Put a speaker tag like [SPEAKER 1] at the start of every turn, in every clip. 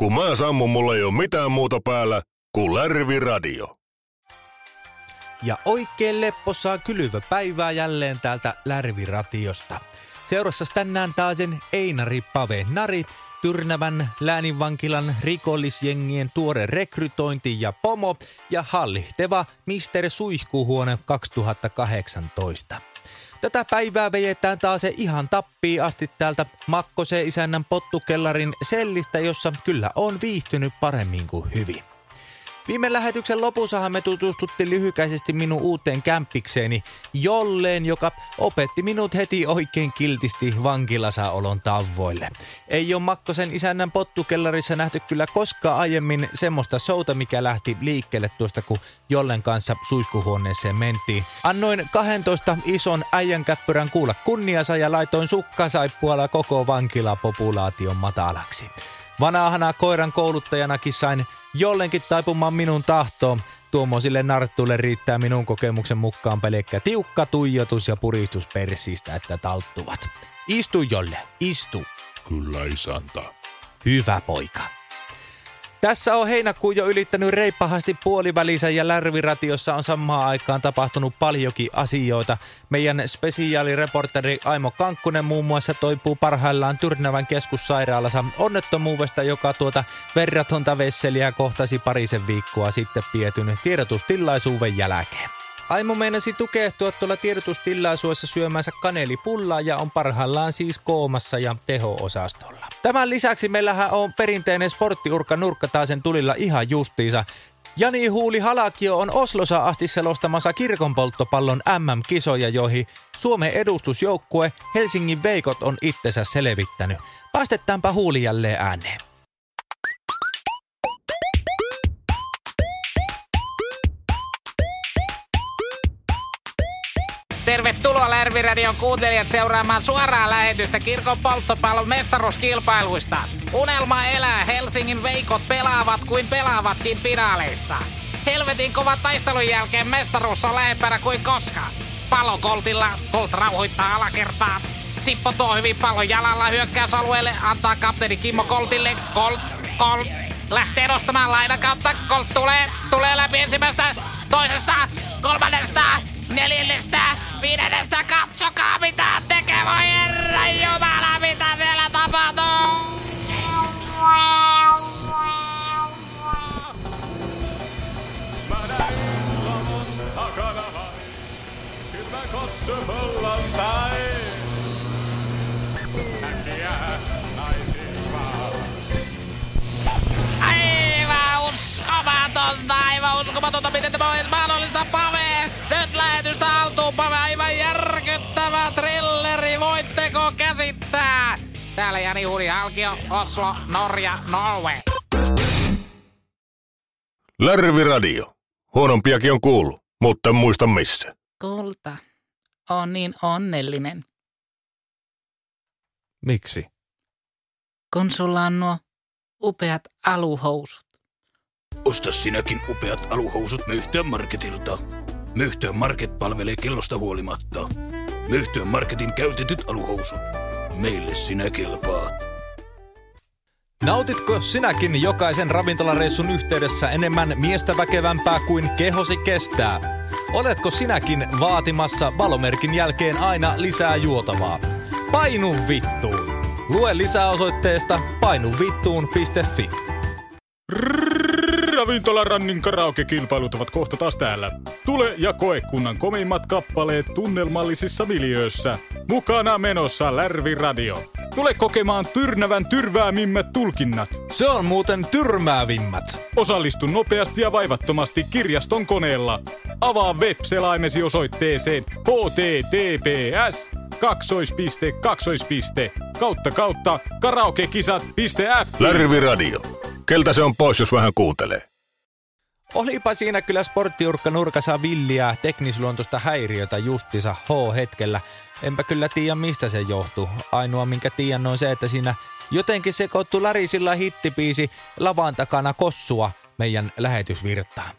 [SPEAKER 1] Kun mä sammun, mulla ei ole mitään muuta päällä kuin Lärvi Radio.
[SPEAKER 2] Ja oikein lepposaa kylvä päivää jälleen täältä Lärviratiosta. Seurassa tänään taasen Einari Pave Nari, Tyrnävän lääninvankilan rikollisjengien tuore rekrytointi ja pomo ja hallihteva Mister Suihkuhuone 2018. Tätä päivää vejetään taas se ihan tappii asti täältä Makkoseen isännän pottukellarin sellistä, jossa kyllä on viihtynyt paremmin kuin hyvin. Viime lähetyksen lopussahan me tutustuttiin lyhykäisesti minun uuteen kämppikseeni Jolleen, joka opetti minut heti oikein kiltisti vankilasaolon tavoille. Ei ole Makkosen isännän pottukellarissa nähty kyllä koskaan aiemmin semmoista showta, mikä lähti liikkeelle tuosta, kun Jollen kanssa suihkuhuoneeseen mentiin. Annoin 12 ison äijänkäppyrän kuulla kunniansa ja laitoin sukkasaippualla koko vankilapopulaation matalaksi. Vanahana koiran kouluttajanakin sain jollenkin taipumaan minun tahtoon. Tuommoisille narttuille riittää minun kokemuksen mukaan pelkkä tiukka tuijotus ja puristus persistä, että talttuvat. Istu jolle, istu.
[SPEAKER 1] Kyllä isäntä.
[SPEAKER 2] Hyvä poika. Tässä on heinäkuu jo ylittänyt reippahasti puolivälissä ja Lärviratiossa on samaan aikaan tapahtunut paljonkin asioita. Meidän spesiaalireporteri Aimo Kankkunen muun muassa toipuu parhaillaan Tyrnävän keskussairaalassa onnettomuudesta, joka tuota verratonta vesseliä kohtasi parisen viikkoa sitten pietyn tiedotustilaisuuden jälkeen. Aimo meinasi tukehtua tuolla tiedotustilaisuudessa syömänsä kanelipullaa ja on parhaillaan siis koomassa ja teho-osastolla. Tämän lisäksi meillähän on perinteinen sporttiurka nurkka taasen tulilla ihan justiinsa. Jani Huuli Halakio on Oslossa asti selostamassa kirkonpolttopallon MM-kisoja, joihin Suomen edustusjoukkue Helsingin Veikot on itsensä selvittänyt. Päästetäänpä Huuli jälleen ääneen.
[SPEAKER 3] Tervetuloa Lärviradion kuuntelijat seuraamaan suoraa lähetystä kirkon polttopallon mestaruuskilpailuista. Unelma elää, Helsingin veikot pelaavat kuin pelaavatkin finaaleissa. Helvetin kova taistelun jälkeen mestaruus on lähempänä kuin koskaan. Pallokoltilla, Colt rauhoittaa alakertaa. Sippo tuo hyvin pallon jalalla hyökkäysalueelle, antaa kapteeni Kimmo Koltille. Colt, Colt, lähtee nostamaan laidan kautta. Colt tulee, tulee läpi ensimmäistä, toisesta, kolmannesta, neljännestä, viidennestä. Katsokaa mitä tekee, voi herra jumala, mitä siellä tapahtuu. Aivan uskomatonta, aivan uskomatonta, miten tämä on edes Täällä Jani Huuri Halkio, Oslo, Norja, Norway.
[SPEAKER 1] Lärvi Radio. Huonompiakin on kuullut, mutta en muista missä.
[SPEAKER 3] Kulta, on niin onnellinen,
[SPEAKER 2] Miksi?
[SPEAKER 3] kun sulla on nuo upeat aluhousut.
[SPEAKER 4] Osta sinäkin upeat aluhousut Möyhtyön Marketilta. Möyhtyön Market palvelee kellosta huolimatta. Möyhtyön Marketin käytetyt aluhousut. Meille sinä kelpaat.
[SPEAKER 2] Nautitko sinäkin jokaisen ravintolareissun yhteydessä enemmän miestä väkevämpää kuin kehosi kestää? Oletko sinäkin vaatimassa valomerkin jälkeen aina lisää juotavaa? Painu vittuun! Lue lisää osoitteesta painuvittuun.fi.
[SPEAKER 5] Ravintolarannin karaoke-kilpailut ovat kohta taas täällä. Tule ja koe kunnan komeimmat kappaleet tunnelmallisissa miljöössä. Mukana menossa Lärvi Radio. Tule kokemaan Tyrnävän tyrväämimmät tulkinnat.
[SPEAKER 2] Se on muuten tyrmäävimmät.
[SPEAKER 5] Osallistu nopeasti ja vaivattomasti kirjaston koneella. Avaa web-selaimesi osoitteeseen https kaksoispiste kaksoispiste kautta kautta karaokekisat.f
[SPEAKER 1] Lärvi Radio. Keltä se on pois, jos vähän kuuntelee?
[SPEAKER 2] Olipa siinä kyllä sporttiurkka nurkassa villiä teknisluontoista häiriötä justissa H-hetkellä. Enpä kyllä tiedä mistä se johtuu. Ainoa minkä tiedän on se, että siinä jotenkin sekoittu Larisilla hittipiisi lavan takana kossua meidän lähetysvirtaan.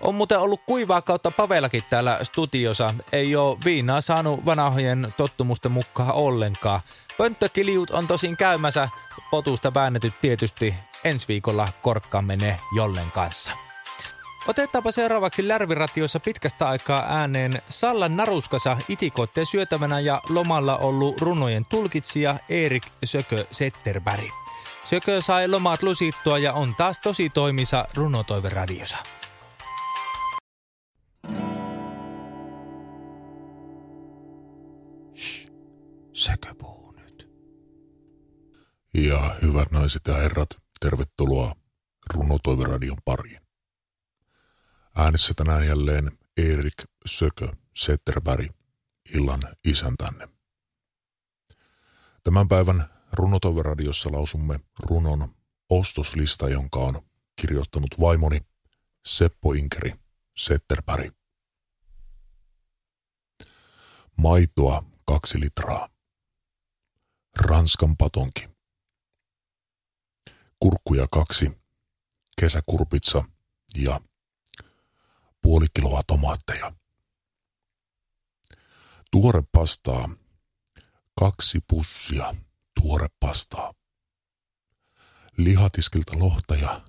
[SPEAKER 2] On muuten ollut kuivaa kautta Pavelakin täällä studiossa. Ei oo viinaa saanut vanhojen tottumusten mukaan ollenkaan. Pönttökiliut on tosin käymässä, potusta väännetyt tietysti ensi viikolla korkkaamme ne Jollen kanssa. Otetaanpa seuraavaksi Lärviratiossa pitkästä aikaa ääneen Sallan naruskasa itikoitteen syötävänä ja lomalla ollut runojen tulkitsija Erik Sökö Setterberg. Sökö sai lomat lusittua ja on taas tosi toimisa runotoiveradiossa. Sökö puhuu nyt.
[SPEAKER 6] Ja hyvät naiset ja herrat, tervetuloa Runotoiveradion pariin. Äänessä tänään jälleen Erik Sökö Setterberg, illan isäntänne. Tämän päivän Runotoiveradiossa lausumme runon ostoslista, jonka on kirjoittanut vaimoni Seppo Inkeri Setterberg. Maitoa kaksi litraa. Ranskan patonki. Kurkkuja kaksi, kesäkurpitsa ja puoli kiloa tomaatteja. Tuore pastaa, kaksi pussia tuore pastaa. Lihatiskilta lohta ja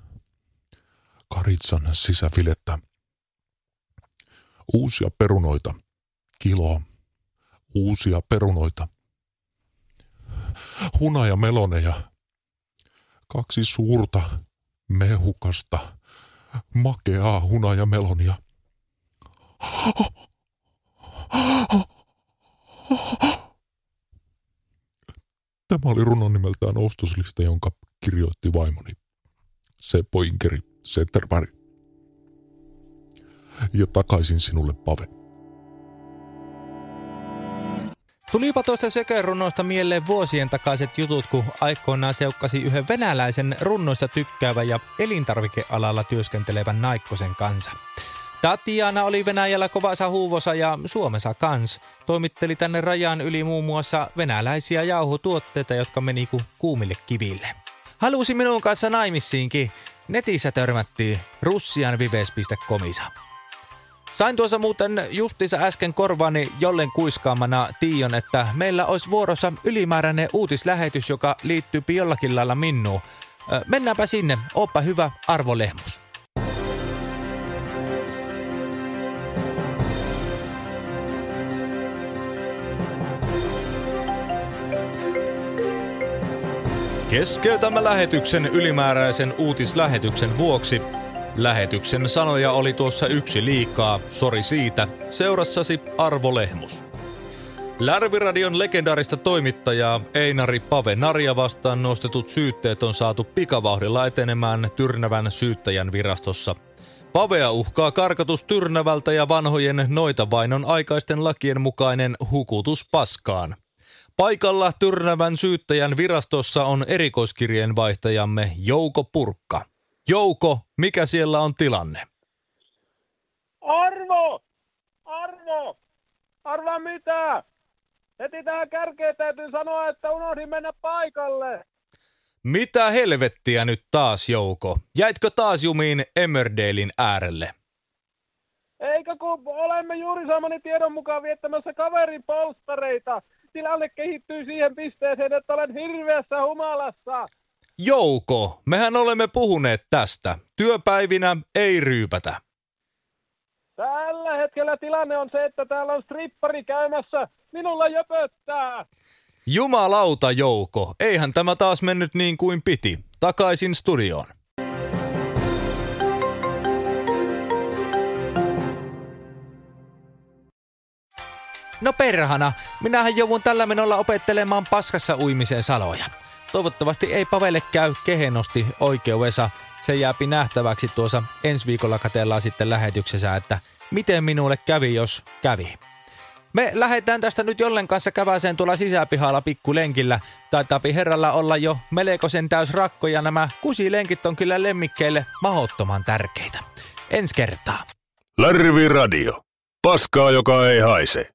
[SPEAKER 6] karitsan sisäfilettä. Uusia perunoita, kilo. Uusia perunoita. Hunaja meloneja, kaksi suurta mehukasta makeaa hunajamelonia. Tämä oli runon nimeltään ostoslista, jonka kirjoitti vaimoni Seppo Inkeri Setterberg. Ja takaisin sinulle, Pave.
[SPEAKER 2] Tulipa tuosta sökörunoista mieleen vuosien takaiset jutut, kun aikoinaan seukkasi yhden venäläisen runnoista tykkäävän ja elintarvikealalla työskentelevän naikkosen kanssa. Tatiana oli Venäjällä kovassa huuvossa ja Suomessa kans. Toimitteli tänne rajan yli muun muassa venäläisiä jauhotuotteita, jotka meni ku kuumille kiville. Halusi minun kanssa naimissiinkin. Netissä törmättiin russianvives.comissa. Sain tuossa muuten justiinsa äsken korvaani jollen kuiskaamana Tion, että meillä olisi vuorossa ylimääräinen uutislähetys, joka liittyy jollakin lailla minuun. Mennäänpä sinne, oppa hyvä Arvo Lehmus. Keskeytämme lähetyksen ylimääräisen uutislähetyksen vuoksi. Lähetyksen sanoja oli tuossa yksi liikaa, sori siitä. Seurassasi Arvo Lehmus. Lärviradion legendaarista toimittajaa Einari Pave Narja vastaan nostetut syytteet on saatu pikavauhdilla etenemään Tyrnävän syyttäjän virastossa. Pavea uhkaa karkatus Tyrnävältä ja vanhojen noita vainon aikaisten lakien mukainen hukutus paskaan. Paikalla Tyrnävän syyttäjän virastossa on erikoiskirjeenvaihtajamme Jouko Purkka. Jouko, mikä siellä on tilanne?
[SPEAKER 7] Arvo! Arvo! Arva mitä? Heti tähän kärkeen täytyy sanoa, että unohdin mennä paikalle.
[SPEAKER 2] Mitä helvettiä nyt taas, Jouko? Jäitkö taas jumiin Emmerdalein äärelle?
[SPEAKER 7] Eikö kun olemme juuri saamani tiedon mukaan viettämässä kaverin polstareita. Tilanne kehittyy siihen pisteeseen, että olen hirveässä humalassa.
[SPEAKER 2] Jouko, mehän olemme puhuneet tästä. Työpäivinä ei ryypätä.
[SPEAKER 7] Tällä hetkellä tilanne on se, että täällä on strippari käymässä. Minulla jöpöttää.
[SPEAKER 2] Jumalauta, Jouko. Eihän tämä taas mennyt niin kuin piti. Takaisin studioon. No perhana, minähän joudun tällä menolla opettelemaan paskassa uimiseen saloja. Toivottavasti ei Pavelle käy kehenosti oikeudessa. Se jääpi nähtäväksi tuossa ensi viikolla katellaan sitten lähetyksessä, että miten minulle kävi, jos kävi. Me lähdetään tästä nyt jollen kanssa käväseen tuolla sisäpihalla pikkulenkillä. Taitaapi herralla olla jo melkoisen täys rakko ja nämä kusilenkit on kyllä lemmikkeille mahottoman tärkeitä. Ensi kertaa.
[SPEAKER 1] Lärvi Radio. Paskaa, joka ei haise.